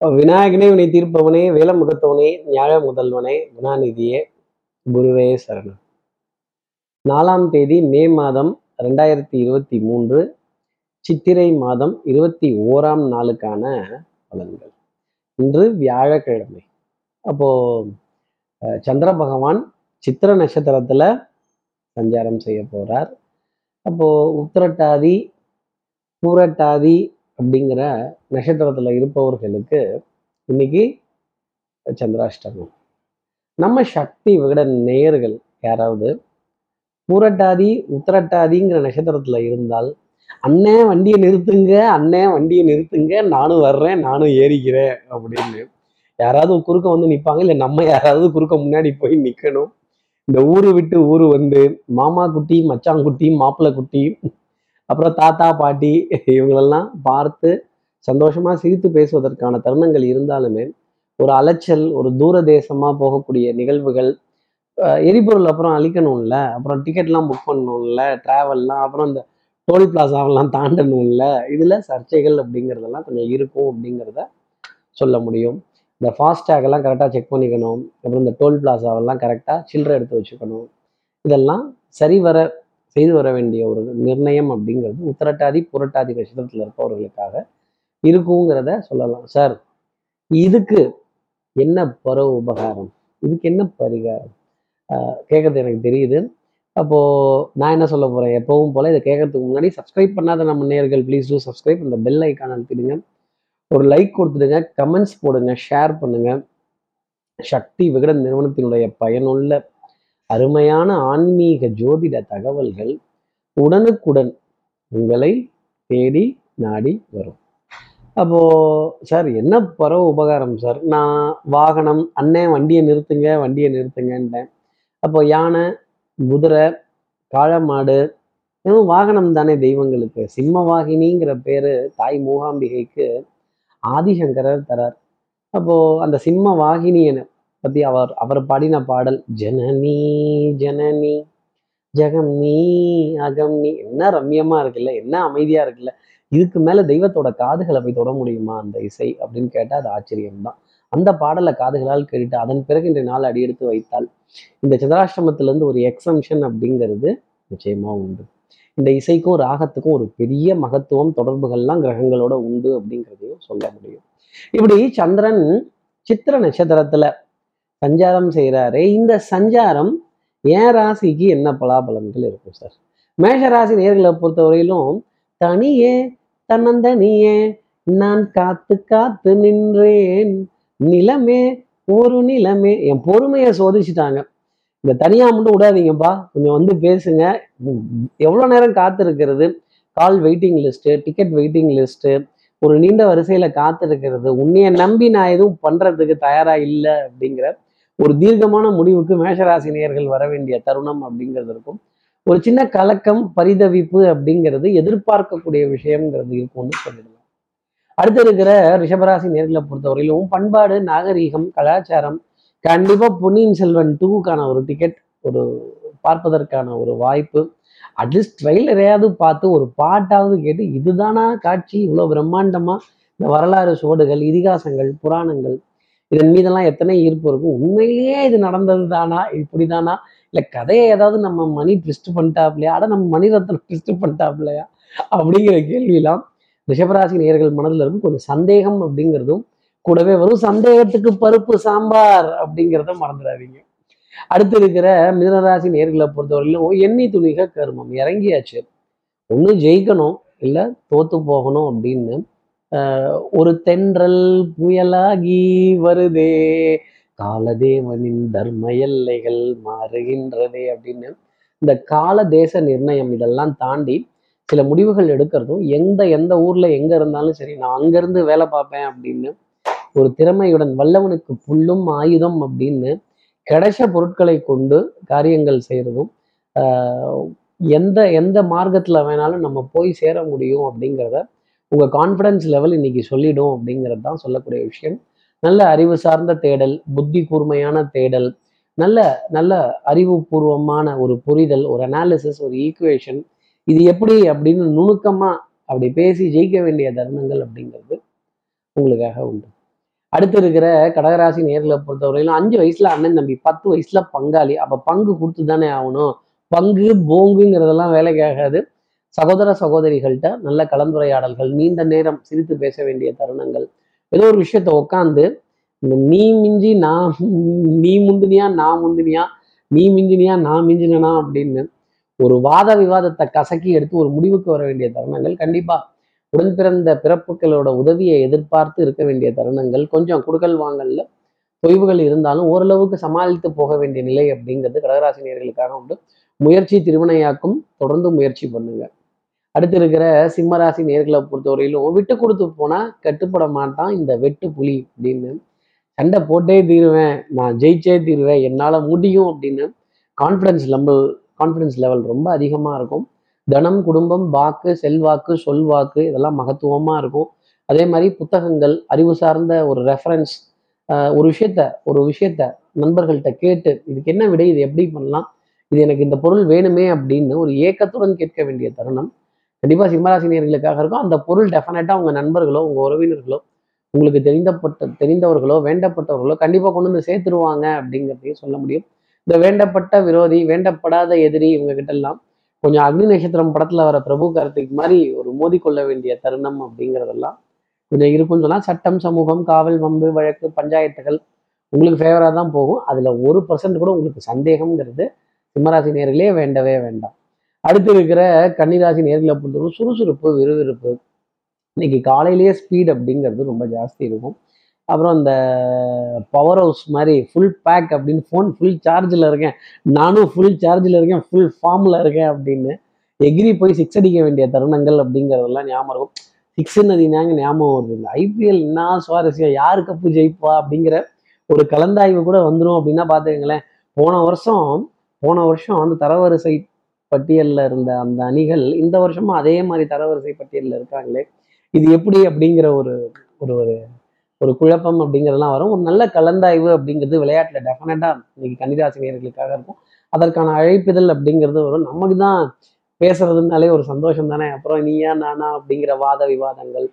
விநாயகனே வினை தீர்ப்பவனே வேல முகத்தவனே ஞாழ முதல்வனே குணாநிதியே குருவே சரணம். நாலாம் தேதி மே மாதம் ரெண்டாயிரத்தி இருபத்தி மூன்று சித்திரை மாதம் இருபத்தி ஓராம் நாளுக்கான பலன்கள். இன்று வியாழக்கிழமை. அப்போ சந்திர பகவான் சித்திர நட்சத்திரத்துல சஞ்சாரம் செய்ய போறார். அப்போ உத்திரட்டாதி பூரட்டாதி அப்படிங்கிற நட்சத்திரத்துல இருப்பவர்களுக்கு இன்னைக்கு சந்திராஷ்டமம். நம்ம சக்தி விகட நேயர்கள் யாராவது பூரட்டாதி உத்திரட்டாதிங்கிற நட்சத்திரத்துல இருந்தால் அண்ணே வண்டியை நிறுத்துங்க அண்ணே வண்டியை நிறுத்துங்க நானும் வர்றேன் நானும் ஏறிக்கிறேன் அப்படின்னு யாராவது குறுக்க வந்து நிற்பாங்க இல்லை நம்ம யாராவது குறுக்க முன்னாடி போய் நிற்கணும் இந்த ஊரு விட்டு ஊரு வந்து மாமா குட்டி மச்சாங்குட்டி மாப்பிள்ளை குட்டி அப்புறம் தாத்தா பாட்டி இவங்களெல்லாம் பார்த்து சந்தோஷமாக சிரித்து பேசுவதற்கான தருணங்கள் இருந்தாலுமே ஒரு அலைச்சல் ஒரு தூர தேசமாக போகக்கூடிய நிகழ்வுகள் எரிபொருள் அப்புறம் அழிக்கணும்ல அப்புறம் டிக்கெட்லாம் புக் பண்ணணும்ல ட்ராவல்லாம் அப்புறம் இந்த டோல் பிளாசாவெல்லாம் தாண்டணும்ல இதில் சர்ச்சைகள் அப்படிங்கிறதெல்லாம் கொஞ்சம் இருக்கும் அப்படிங்கிறத சொல்ல முடியும். இந்த ஃபாஸ்டேகெல்லாம் கரெக்டாக செக் பண்ணிக்கணும். அப்புறம் இந்த டோல் பிளாசாவெல்லாம் கரெக்டாக சில்லறை எடுத்து வச்சுக்கணும். இதெல்லாம் சரிவர செய்து வர வேண்டிய ஒரு நிர்ணயம் அப்படிங்கிறது உத்தரட்டாதி புரட்டாதி நட்சத்திரத்தில் இருப்பவர்களுக்காக இருக்குங்கிறத சொல்லலாம். சார் இதுக்கு என்ன பர உபகாரம்? இதுக்கு என்ன பரிகாரம்? கேட்கறது எனக்கு தெரியுது. அப்போ நான் என்ன சொல்ல போறேன்? எப்பவும் போல இதை கேட்கறதுக்கு முன்னாடி சப்ஸ்கிரைப் பண்ணாத நம்ம நேர்கள் ப்ளீஸ் டூ சப்ஸ்கிரைப் இந்த பெல் ஐக்கான் அழுத்திடுங்க. ஒரு லைக் கொடுத்துடுங்க கமெண்ட்ஸ் போடுங்க ஷேர் பண்ணுங்க. சக்தி விகடன் நிறுவனத்தினுடைய பயனுள்ள அருமையான ஆன்மீக ஜோதிட தகவல்கள் உடனுக்குடன் உங்களை தேடி நாடி வரும். அப்போ சார் என்ன பரவ உபகாரம் சார்? நான் வாகனம் அண்ணே வண்டியை நிறுத்துங்க வண்டியை நிறுத்துங்கன்றேன் அப்போ யானை குதிரை காளமாடு இன்னும் வாகனம் தானே தெய்வங்களுக்கு. சிம்மவாகினிங்கிற பேரு தாய் மூகாம்பிகைக்கு ஆதிசங்கரர் தரார். அப்போ அந்த சிம்ம வாகினியனை பத்தி அவர் அவர் பாடின பாடல் ஜனனி ஜனனி ஜெகம் நீ அகம் நீ என்ன ரம்யமா இருக்குல்ல என்ன அமைதியா இருக்குல்ல. இதுக்கு மேல தெய்வத்தோட காதுகளை போய் தொட முடியுமா அந்த இசை அப்படின்னு கேட்டா அது ஆச்சரியம்தான். அந்த பாடலை காதுகளால் கேட்டுட்டு அதன் பிறகு இன்றைய நாள் அடியெடுத்து வைத்தால் இந்த சந்திராஷ்டிரமத்திலேருந்து ஒரு எக்ஸம்ஷன் அப்படிங்கிறது நிச்சயமா உண்டு. இந்த இசைக்கும் ராகத்துக்கும் ஒரு பெரிய மகத்துவம் தொடர்புகள்லாம் கிரகங்களோட உண்டு அப்படிங்கிறதையும் சொல்ல முடியும். இப்படி சந்திரன் சித்திர நட்சத்திரத்துல சஞ்சாரம் செய்கிறாரு இந்த சஞ்சாரம் ஏன் ராசிக்கு என்ன பலாபலன்கள் இருக்கும் சார்? மேஷ ராசி நேர்களை பொறுத்தவரையிலும் தனியே தன்னந்தனியே நான் காத்து காத்து நின்றேன் நிலமே ஒரு நிலமே என் பொறுமையை சோதிச்சுட்டாங்க. இந்த தனியா மட்டும் விடாதீங்கப்பா கொஞ்சம் வந்து பேசுங்க. எவ்வளோ நேரம் காத்திருக்கிறது? Call waiting list ticket waiting list ஒரு நீண்ட வரிசையில் காத்திருக்கிறது. உன்னைய நம்பி நான் எதுவும் பண்றதுக்கு தயாராக இல்லை அப்படிங்கிற ஒரு தீர்க்கமான முடிவுக்கு மேஷராசி நேயர்கள் வர வேண்டிய தருணம் அப்படிங்கிறது இருக்கும். ஒரு சின்ன கலக்கம் பரிதவிப்பு அப்படிங்கிறது எதிர்பார்க்கக்கூடிய விஷயம்ங்கிறது இருக்கும்னு சொல்லிடலாம். அடுத்து இருக்கிற ரிஷபராசி நேர்களை பொறுத்தவரையிலும் பண்பாடு நாகரீகம் கலாச்சாரம் கண்டிப்பா பொன்னியின் செல்வன் டூக்கான ஒரு டிக்கெட் ஒரு பார்ப்பதற்கான ஒரு வாய்ப்பு. அட்லீஸ்ட் ட்ரெயிலரையாவது பார்த்து ஒரு பாட்டாவது கேட்டு இதுதானா காட்சி? இவ்வளோ பிரம்மாண்டமா? இந்த வரலாறு சோடுகள் இதிகாசங்கள் புராணங்கள் இதன் மீதெல்லாம் எத்தனை ஈர்ப்பு இருக்கும் உண்மையிலேயே இது நடந்தது தானா இப்படிதானா? இல்லை கதையை ஏதாவது நம்ம மணி ட்விஸ்ட் பண்ணிட்டாப்லையா? அட நம்ம மணிரத்னம் ட்விஸ்ட் பண்ணிட்டாப்லையா? அப்படிங்கிற கேள்வியெல்லாம் ரிஷபராசி நேர்கள் மனதில் இருக்கும். கொஞ்சம் சந்தேகம் அப்படிங்கிறதும் கூடவே வரும். சந்தேகத்துக்கு பருப்பு சாம்பார் அப்படிங்கிறத மறந்துடாதீங்க. அடுத்து இருக்கிற மிதனராசி நேர்களை பொறுத்தவரையிலும் எண்ணி துணிக கருமம். இறங்கியாச்சு. ஒன்று ஜெயிக்கணும் இல்லை தோத்து போகணும் அப்படின்னு ஒரு தென்றல் புயலாகி வருதே காலதேவனின் தர்ம எல்லைகள் மாறுகின்றதே அப்படின்னு. இந்த கால தேச நிர்ணயம் இதெல்லாம் தாண்டி சில முடிவுகள் எடுக்கிறதும் எந்த எந்த ஊர்ல எங்க இருந்தாலும் சரி நான் அங்கிருந்து வேலை பார்ப்பேன் அப்படின்னு ஒரு திறமையுடன் வல்லவனுக்கு புல்லும் ஆயுதம் அப்படின்னு கிடைச்ச பொருட்களை கொண்டு காரியங்கள் செய்கிறதும் எந்த எந்த மார்க்கத்தில் வேணாலும் நம்ம போய் சேர முடியும் அப்படிங்கிறத உங்கள் கான்ஃபிடன்ஸ் லெவல் இன்னைக்கு சொல்லிடும் அப்படிங்கிறது தான் சொல்லக்கூடிய விஷயம். நல்ல அறிவு சார்ந்த தேடல் புத்தி கூர்மையான தேடல் நல்ல நல்ல அறிவுபூர்வமான ஒரு புரிதல் ஒரு அனாலிசிஸ் ஒரு ஈக்குவேஷன் இது எப்படி அப்படின்னு நுணுக்கமாக அப்படி பேசி ஜெயிக்க வேண்டிய தருணங்கள் அப்படிங்கிறது உங்களுக்காக உண்டு. அடுத்து இருக்கிற கடகராசி நேர்களை பொறுத்தவரையிலும் அஞ்சு வயசுல அண்ணன் தம்பி பத்து வயசுல பங்காளி. அப்போ பங்கு கொடுத்து தானே ஆகணும். பங்கு போங்குங்கிறதெல்லாம் வேலைக்காகாது. சகோதர சகோதரிகள்கிட்ட நல்ல கலந்துரையாடல்கள் நீண்ட நேரம் சிரித்து பேச வேண்டிய தருணங்கள். ஏதோ ஒரு விஷயத்த உட்காந்து நீ மிஞ்சி நான் நீ முந்தினியா நான் முந்தினியா நீ மிஞ்சினியா நான் மிஞ்சினா அப்படின்னு ஒரு வாத விவாதத்தை கசக்கி எடுத்து ஒரு முடிவுக்கு வர வேண்டிய தருணங்கள். கண்டிப்பா உடன் பிறந்த பிறப்புகளோட உதவியை எதிர்பார்த்து இருக்க வேண்டிய தருணங்கள். கொஞ்சம் குடுக்கல் வாங்கல்ல தொய்வுகள் இருந்தாலும் ஓரளவுக்கு சமாளித்து போக வேண்டிய நிலை அப்படிங்கிறது கடகராசினியர்களுக்காக உண்டு. முயற்சி திருவினையாக்கும் தொடர்ந்து முயற்சி பண்ணுங்க. அடுத்து இருக்கிற சிம்மராசி நேர்களை பொறுத்தவரையிலும் விட்டு கொடுத்து போனா கட்டுப்பட மாட்டான் இந்த வெட்டு புலி அப்படின்னு. சண்டை போட்டே தீருவேன் நான் ஜெயிச்சே தீருவேன் என்னால் முடியும் அப்படின்னு கான்ஃபிடன்ஸ் லெவல் கான்ஃபிடன்ஸ் லெவல் ரொம்ப அதிகமாக இருக்கும். தனம் குடும்பம் வாக்கு செல்வாக்கு சொல்வாக்கு இதெல்லாம் மகத்துவமாக இருக்கும். அதே மாதிரி புத்தகங்கள் அறிவு சார்ந்த ஒரு ரெஃபரன்ஸ் ஒரு விஷயத்த ஒரு விஷயத்த நண்பர்கள்ட்ட கேட்டு இதுக்கு என்ன விடை இது எப்படி பண்ணலாம் இது எனக்கு இந்த பொருள் வேணுமே அப்படின்னு ஒரு ஏக்கத்துடன் கேட்க வேண்டிய தருணம். கண்டிப்பாக சிம்மராசினியர்களுக்காக இருக்கும். அந்த பொருள் டெஃபினட்டாக உங்கள் நண்பர்களோ உங்கள் உறவினர்களோ உங்களுக்கு தெரிந்தப்பட்ட தெரிந்தவர்களோ வேண்டப்பட்டவர்களோ கண்டிப்பாக கொண்டு வந்து சேர்த்துருவாங்க அப்படிங்கிறதையும் சொல்ல முடியும். இந்த வேண்டப்பட்ட விரோதி வேண்டப்படாத எதிரி இவங்க கிட்ட எல்லாம் கொஞ்சம் அக்னி நட்சத்திரம் படத்துல வர பிரபு கார்த்திக் மாதிரி ஒரு மோதிக்கொள்ள வேண்டிய தருணம் அப்படிங்கிறதெல்லாம் கொஞ்சம் இருக்கும்னு சொன்னால் சட்டம் சமூகம் காவல் வம்பு வழக்கு பஞ்சாயத்துகள் உங்களுக்கு ஃபேவராக தான் போகும். அதில் ஒரு பர்சன்ட் கூட உங்களுக்கு சந்தேகம்ங்கிறது சிம்மராசி நேர்களே வேண்டவே வேண்டாம். அடுத்து இருக்கிற கன்னிராசி நேர்களை பொறுத்தவரை சுறுசுறுப்பு விறுவிறுப்பு. இன்னைக்கு காலையிலேயே ஸ்பீட் அப்படிங்கிறது ரொம்ப ஜாஸ்தி இருக்கும். அப்புறம் இந்த பவர் ஹவுஸ் மாதிரி ஃபுல் பேக் அப்படின்னு ஃபோன் ஃபுல் சார்ஜில் இருக்கேன். நானும் ஃபுல் சார்ஜில் இருக்கேன் ஃபுல் ஃபார்மில் இருக்கேன் அப்படின்னு எகிரி போய் சிக்ஸ் அடிக்க வேண்டிய தருணங்கள் அப்படிங்கிறதெல்லாம் ஞாபகம் இருக்கும். சிக்ஸ்ன்னு நாங்க ஞாபகம் வருது? இந்த ஐபிஎல் என்ன சுவாரஸ்யம்? யாரு கப்பு ஜெயிப்பா அப்படிங்கிற ஒரு கலந்தாய்வு கூட வந்துடும் அப்படின்னா பார்த்துக்கங்களேன். போன வருஷம் போன வருஷம் அந்த தரவரிசை பட்டியலில் இருந்த அந்த அணிகள் இந்த வருஷமும் அதே மாதிரி தரவரிசை பட்டியலில் இருக்காங்களே. இது எப்படி அப்படிங்கிற ஒரு ஒரு ஒரு ஒரு குழப்பம் அப்படிங்கிறதுலாம் வரும். ஒரு நல்ல கலந்தாய்வு அப்படிங்கிறது விளையாட்டில் டெஃபினட்டாக இன்னைக்கு கன்னிராசினியர்களுக்காக இருக்கும். அதற்கான அழைப்பிதழ் அப்படிங்கிறது வரும். நமக்கு தான் பேசுறதுனாலே ஒரு சந்தோஷம் தானே. அப்புறம் நீயா நானா அப்படிங்கிற வாத விவாதங்கள்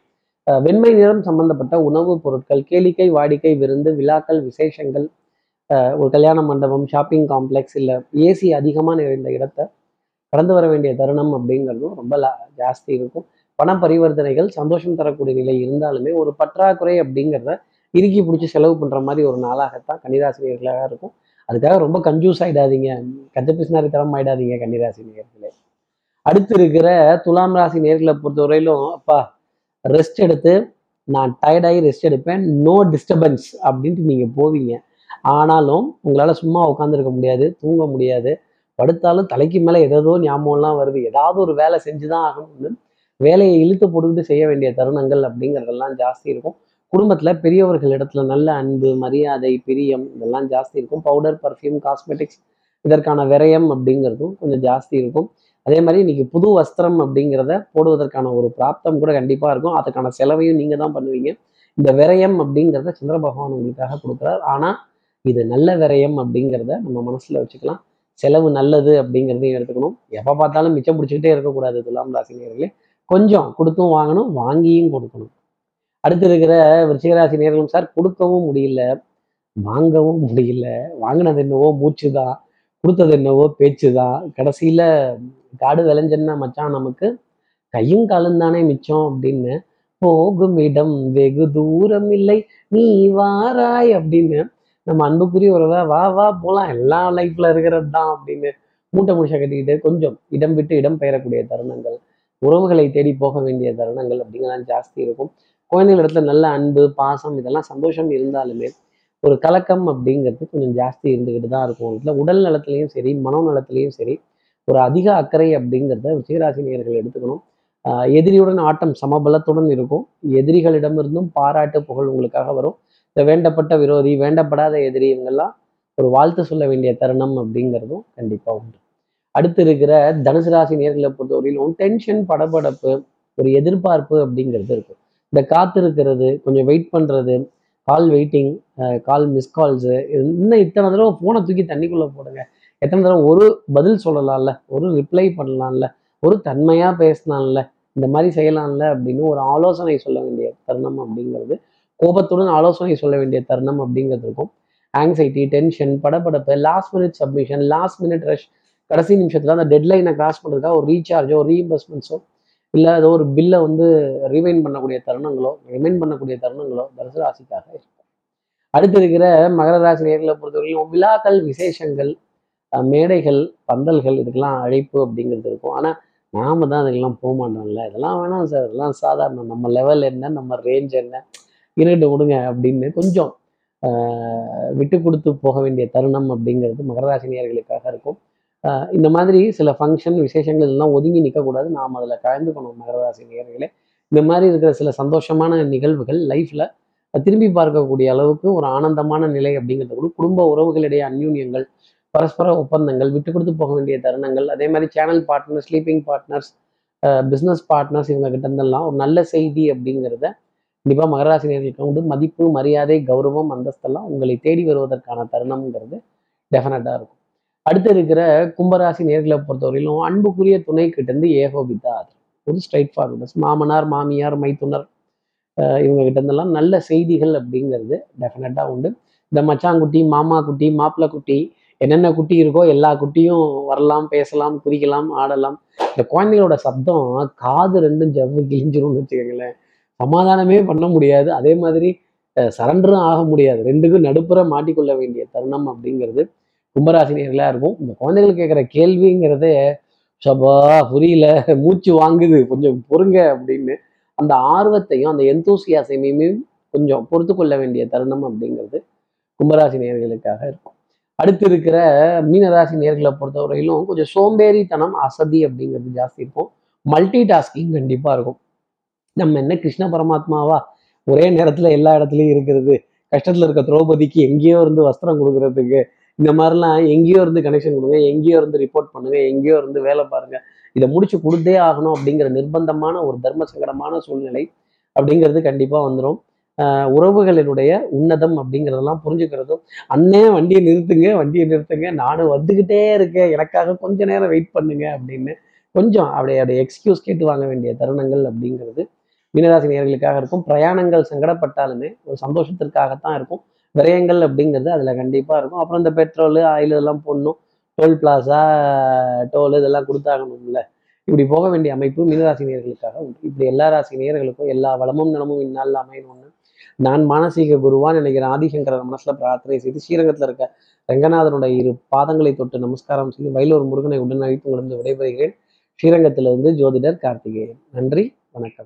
வெண்மை நிறம் சம்பந்தப்பட்ட உணவுப் பொருட்கள் கேளிக்கை வாடிக்கை விருந்து விழாக்கள் விசேஷங்கள் ஒரு கல்யாண மண்டபம் ஷாப்பிங் காம்ப்ளெக்ஸ் இல்லை ஏசி அதிகமாக நிறைந்த இடத்த கடந்து வர வேண்டிய தருணம் அப்படிங்கிறதும் ரொம்ப ஜாஸ்தி இருக்கும். பண பரிவர்த்தனைகள் சந்தோஷம் தரக்கூடிய நிலை இருந்தாலுமே ஒரு பற்றாக்குறை அப்படிங்கிறத இறுக்கி பிடிச்சி செலவு பண்ணுற மாதிரி ஒரு நாளாகத்தான் கன்னிராசினியர்களாக இருக்கும். அதுக்காக ரொம்ப கன்ஜூஸ் ஆகிடாதீங்க கஞ்சபிசினாரி தரம் ஆகிடாதீங்க கன்னிராசி நேர்களே அடுத்து இருக்கிற துலாம் ராசி நேர்களை பொறுத்தவரையிலும் அப்பா ரெஸ்ட் எடுத்து நான் டயர்டாகி ரெஸ்ட் எடுப்பேன். நோ டிஸ்டர்பன்ஸ் அப்படின்ட்டு நீங்கள் போவீங்க. ஆனாலும் உங்களால் சும்மா உட்காந்துருக்க முடியாது தூங்க முடியாது. படுத்தாலும் தலைக்கு மேலே ஏதோ ஞாபகம்லாம் வருது. ஏதாவது ஒரு வேலை செஞ்சு தான் ஆகணும்னு வேலையை இழுத்து போட்டுக்கிட்டு செய்ய வேண்டிய தருணங்கள் அப்படிங்கிறதெல்லாம் ஜாஸ்தி இருக்கும். குடும்பத்தில் பெரியவர்கள் இடத்துல நல்ல அன்பு மரியாதை பிரியம் இதெல்லாம் ஜாஸ்தி இருக்கும். பவுடர் பர்ஃப்யூம் காஸ்மெட்டிக்ஸ் இதற்கான விரயம் அப்படிங்கிறதும் கொஞ்சம் ஜாஸ்தி இருக்கும். அதே மாதிரி இன்னைக்கு புது வஸ்திரம் அப்படிங்கிறத போடுவதற்கான ஒரு பிராப்தம் கூட கண்டிப்பாக இருக்கும். அதுக்கான செலவையும் நீங்கள் தான் பண்ணுவீங்க. இந்த விரயம் அப்படிங்கிறத சந்திர பகவான் உங்களுக்காக கொடுக்குறார். ஆனால் இது நல்ல விரயம் அப்படிங்கிறத நம்ம மனசில் வச்சுக்கலாம். செலவு நல்லது அப்படிங்கிறதையும் எடுத்துக்கணும். எப்போ பார்த்தாலும் மிச்சம் பிடிச்சிக்கிட்டே இருக்கக்கூடாது துலாம் ராசினியர்களே கொஞ்சம் கொடுத்தும் வாங்கணும் வாங்கியும் கொடுக்கணும். அடுத்து இருக்கிற விருச்சிகராசி நேர்களும் சார் கொடுக்கவும் முடியல. வாங்கவும் முடியல. வாங்கினது என்னவோ மூச்சு தான் கொடுத்தது என்னவோ பேச்சு தான் கடைசியில் காடு விளைஞ்சன்னா மச்சான் நமக்கு கையும் காலும் தானே மிச்சம் அப்படின்னு போகும் இடம் வெகு தூரம் இல்லை. நீ வாராய் அப்படின்னு நம்ம அன்புக்குரிய உறவை வா வா போகலாம் எல்லா லைஃப்ல இருக்கிறது தான் அப்படின்னு மூட்டை முடிச்ச கட்டிக்கிட்டு கொஞ்சம் இடம் விட்டு இடம் பெயரக்கூடிய தருணங்கள் உறவுகளை தேடி போக வேண்டிய தருணங்கள் அப்படிங்கலாம் ஜாஸ்தி இருக்கும். குழந்தைகள் இடத்துல நல்ல அன்பு பாசம் இதெல்லாம் சந்தோஷம் இருந்தாலுமே ஒரு கலக்கம் அப்படிங்கிறது கொஞ்சம் ஜாஸ்தி இருந்துக்கிட்டு தான் இருக்கும். வீட்டில் உடல் நலத்துலையும் சரி மனோநலத்துலையும் சரி ஒரு அதிக அக்கறை அப்படிங்கிறத சீராசினியர்கள் எடுத்துக்கணும். எதிரியுடன் ஆட்டம் சமபலத்துடன் இருக்கும். எதிரிகளிடமிருந்தும் பாராட்டு புகழ் உங்களுக்காக வரும். இந்த வேண்டப்பட்ட விரோதி வேண்டப்படாத எதிரி இவங்கெல்லாம் ஒரு வாழ்த்து சொல்ல வேண்டிய தருணம் அப்படிங்கிறதும் கண்டிப்பாக உண்டு. அடுத்து இருக்கிற தனுசு ராசி நேர்களை பொறுத்தவரையிலும் டென்ஷன் படபடப்பு ஒரு எதிர்பார்ப்பு அப்படிங்கிறது இருக்கும். இந்த காத்திருக்கிறது கொஞ்சம் வெயிட் பண்ணுறது call waiting call miss calls இன்னும் இத்தனை தடவை ஃபோனை தூக்கி தண்ணிக்குள்ளே போடுங்க. எத்தனை தடவை ஒரு பதில் சொல்லலாம்ல ஒரு ரிப்ளை பண்ணலாம்ல ஒரு தன்மையாக பேசலாம்ல இந்த மாதிரி செய்யலாம்ல அப்படின்னு ஒரு ஆலோசனை சொல்ல வேண்டிய தருணம் அப்படிங்கிறது கோபத்துடன் ஆலோசனை சொல்ல வேண்டிய தருணம் அப்படிங்கிறது இருக்கும். Anxiety tension படப்படப்பு last minute submission last minute rush கடைசி நிமிஷத்தில் அந்த டெட்லைனை கிராஸ் பண்ணுறதுக்காக ஒரு ரீசார்ஜோ ரீஇம்பர்ஸ்மெண்ட்ஸோ இல்லை ஏதோ ஒரு பில்லை வந்து ரிமைண்ட் பண்ணக்கூடிய தருணங்களோ ரிமைண்ட் பண்ணக்கூடிய தருணங்களோ தனுசு ராசிக்காக இருக்கும். அடுத்து இருக்கிற மகர ராசி நேர்களை பொறுத்தவரைக்கும் விழாக்கள் விசேஷங்கள் மேடைகள் பந்தல்கள் இதுக்கெல்லாம் அழைப்பு அப்படிங்கிறது இருக்கும். ஆனால் நாம தான் அதுக்கெல்லாம் போக மாட்டோம்ல இதெல்லாம் வேணாம் சார். இதெல்லாம் சாதாரணம். நம்ம லெவல் என்ன? நம்ம ரேஞ்ச் என்ன? இருக்கட்டும் விடுங்க அப்படின்னு கொஞ்சம் விட்டு கொடுத்து போக வேண்டிய தருணம் அப்படிங்கிறது மகராசினியர்களுக்காக இருக்கும். இந்த மாதிரி சில ஃபங்க்ஷன் விசேஷங்கள் எல்லாம் ஒதுங்கி நிற்கக்கூடாது நாம் அதில் கலந்துக்கணும் மகராசி நேர்களே இந்த மாதிரி இருக்கிற சில சந்தோஷமான நிகழ்வுகள் லைஃப்பில் திரும்பி பார்க்கக்கூடிய அளவுக்கு ஒரு ஆனந்தமான நிலை அப்படிங்கிறது கூட குடும்ப உறவுகளிடையே அந்யூன்யங்கள் பரஸ்பர ஒப்பந்தங்கள் விட்டு கொடுத்து போக வேண்டிய தருணங்கள் அதே மாதிரி channel partners sleeping partners business partners இவங்க கிட்ட இருந்தெல்லாம் ஒரு நல்ல செய்தி அப்படிங்கிறத கண்டிப்பாக மகராசினியர்களுக்கு உண்டு மதிப்பு மரியாதை கௌரவம் அந்தஸ்தெல்லாம் உங்களை தேடி வருவதற்கான தருணம்ங்கிறது டெஃபினட்டாக இருக்கும். அடுத்து இருக்கிற கும்பராசி நேர்களை பொறுத்தவரையிலும் அன்புக்குரிய துணை கிட்டேருந்து ஏகோபித்தா அது ஒரு ஸ்ட்ரைட் ஃபார்வர்டஸ் மாமனார் மாமியார் மைத்துனர் இவங்க கிட்டேருந்தெல்லாம் நல்ல செய்திகள் அப்படிங்கிறது டெஃபினட்டாக உண்டு. இந்த மச்சாங்குட்டி மாமா குட்டி மாப்பிள்ள குட்டி என்னென்ன குட்டி இருக்கோ எல்லா குட்டியும் வரலாம் பேசலாம் குறிக்கலாம் ஆடலாம். இந்த குழந்தைகளோட சப்தம் காது ரெண்டும் ஜவ்வு கிழிஞ்சிரும்னு வச்சுக்கோங்களேன். சமாதானமே பண்ண முடியாது. அதே மாதிரி சரண்டரும் ஆக முடியாது. ரெண்டுக்கும் நடுப்புற மாட்டிக்கொள்ள வேண்டிய தருணம் அப்படிங்கிறது கும்பராசினியர்களாக இருக்கும். இந்த குழந்தைகள் கேட்குற கேள்விங்கிறதே சபா புரியல மூச்சு வாங்குது கொஞ்சம் பொறுங்க அப்படின்னு அந்த ஆர்வத்தையும் அந்த எந்தூசியாசையுமே கொஞ்சம் பொறுத்து கொள்ள வேண்டிய தருணம் அப்படிங்கிறது கும்பராசி நேர்களுக்காக இருக்கும். அடுத்து இருக்கிற மீனராசி நேர்களை பொறுத்தவரையிலும் கொஞ்சம் சோம்பேறித்தனம் அசதி அப்படிங்கிறது ஜாஸ்தி இருக்கும். மல்டி டாஸ்கிங் கண்டிப்பாக இருக்கும். நம்ம என்ன கிருஷ்ண பரமாத்மாவா? ஒரே நேரத்தில் எல்லா இடத்துலையும் இருக்கிறது. கஷ்டத்தில் இருக்க திரௌபதிக்கு எங்கேயோ இருந்து வஸ்திரம் கொடுக்கறதுக்கு இந்த மாதிரிலாம் எங்கேயோ இருந்து கனெக்ஷன் கொடுங்க எங்கேயோ இருந்து ரிப்போர்ட் பண்ணுங்க எங்கேயோ இருந்து வேலை பாருங்க. இதை முடிச்சு கொடுத்தே ஆகணும் அப்படிங்கிற நிர்பந்தமான ஒரு தர்ம சங்கடமான சூழ்நிலை அப்படிங்கிறது கண்டிப்பாக வந்துடும் உறவுகளினுடைய உன்னதம் அப்படிங்கிறதெல்லாம் புரிஞ்சுக்கிறதும் அண்ணே வண்டியை நிறுத்துங்க வண்டியை நிறுத்துங்க நானும் வந்துக்கிட்டே இருக்கேன் எனக்காக கொஞ்ச நேரம் வெயிட் பண்ணுங்க அப்படின்னு கொஞ்சம் அப்படியே அப்படியே எக்ஸ்கியூஸ் கேட்டு வாங்க வேண்டிய தருணங்கள் அப்படிங்கிறது மீனராசி நேர்களுக்காக இருக்கும். பிரயாணங்கள் சங்கடப்பட்டாலுமே ஒரு சந்தோஷத்திற்காகத்தான் இருக்கும். விரயங்கள் அப்படிங்கிறது அதில் கண்டிப்பாக இருக்கும். அப்புறம் இந்த பெட்ரோலு ஆயில் இதெல்லாம் போடணும். டோல் பிளாசா டோல் இதெல்லாம் கொடுத்தாகணும்ல. இப்படி போக வேண்டிய அமைப்பு மீனராசி நேர்களுக்காக உண்டு. இப்படி எல்லா ராசி நேர்களுக்கும் எல்லா வளமும் நலமும் இந்நாளில் அமையணும்னு நான் மானசீக குருவான் நினைக்கிறேன் ஆதிசங்கர மனசுல பிரார்த்தனை செய்து ஸ்ரீரங்கத்தில் இருக்க ரங்கநாதனுடைய இரு பாதங்களை தொட்டு நமஸ்காரம் செய்து வயலூர் முருகனை உடன் அழைத்து உங்களிடம் விடைபெறுகிறேன். ஸ்ரீரங்கத்திலிருந்து ஜோதிடர் கார்த்திகேயன். நன்றி வணக்கம்.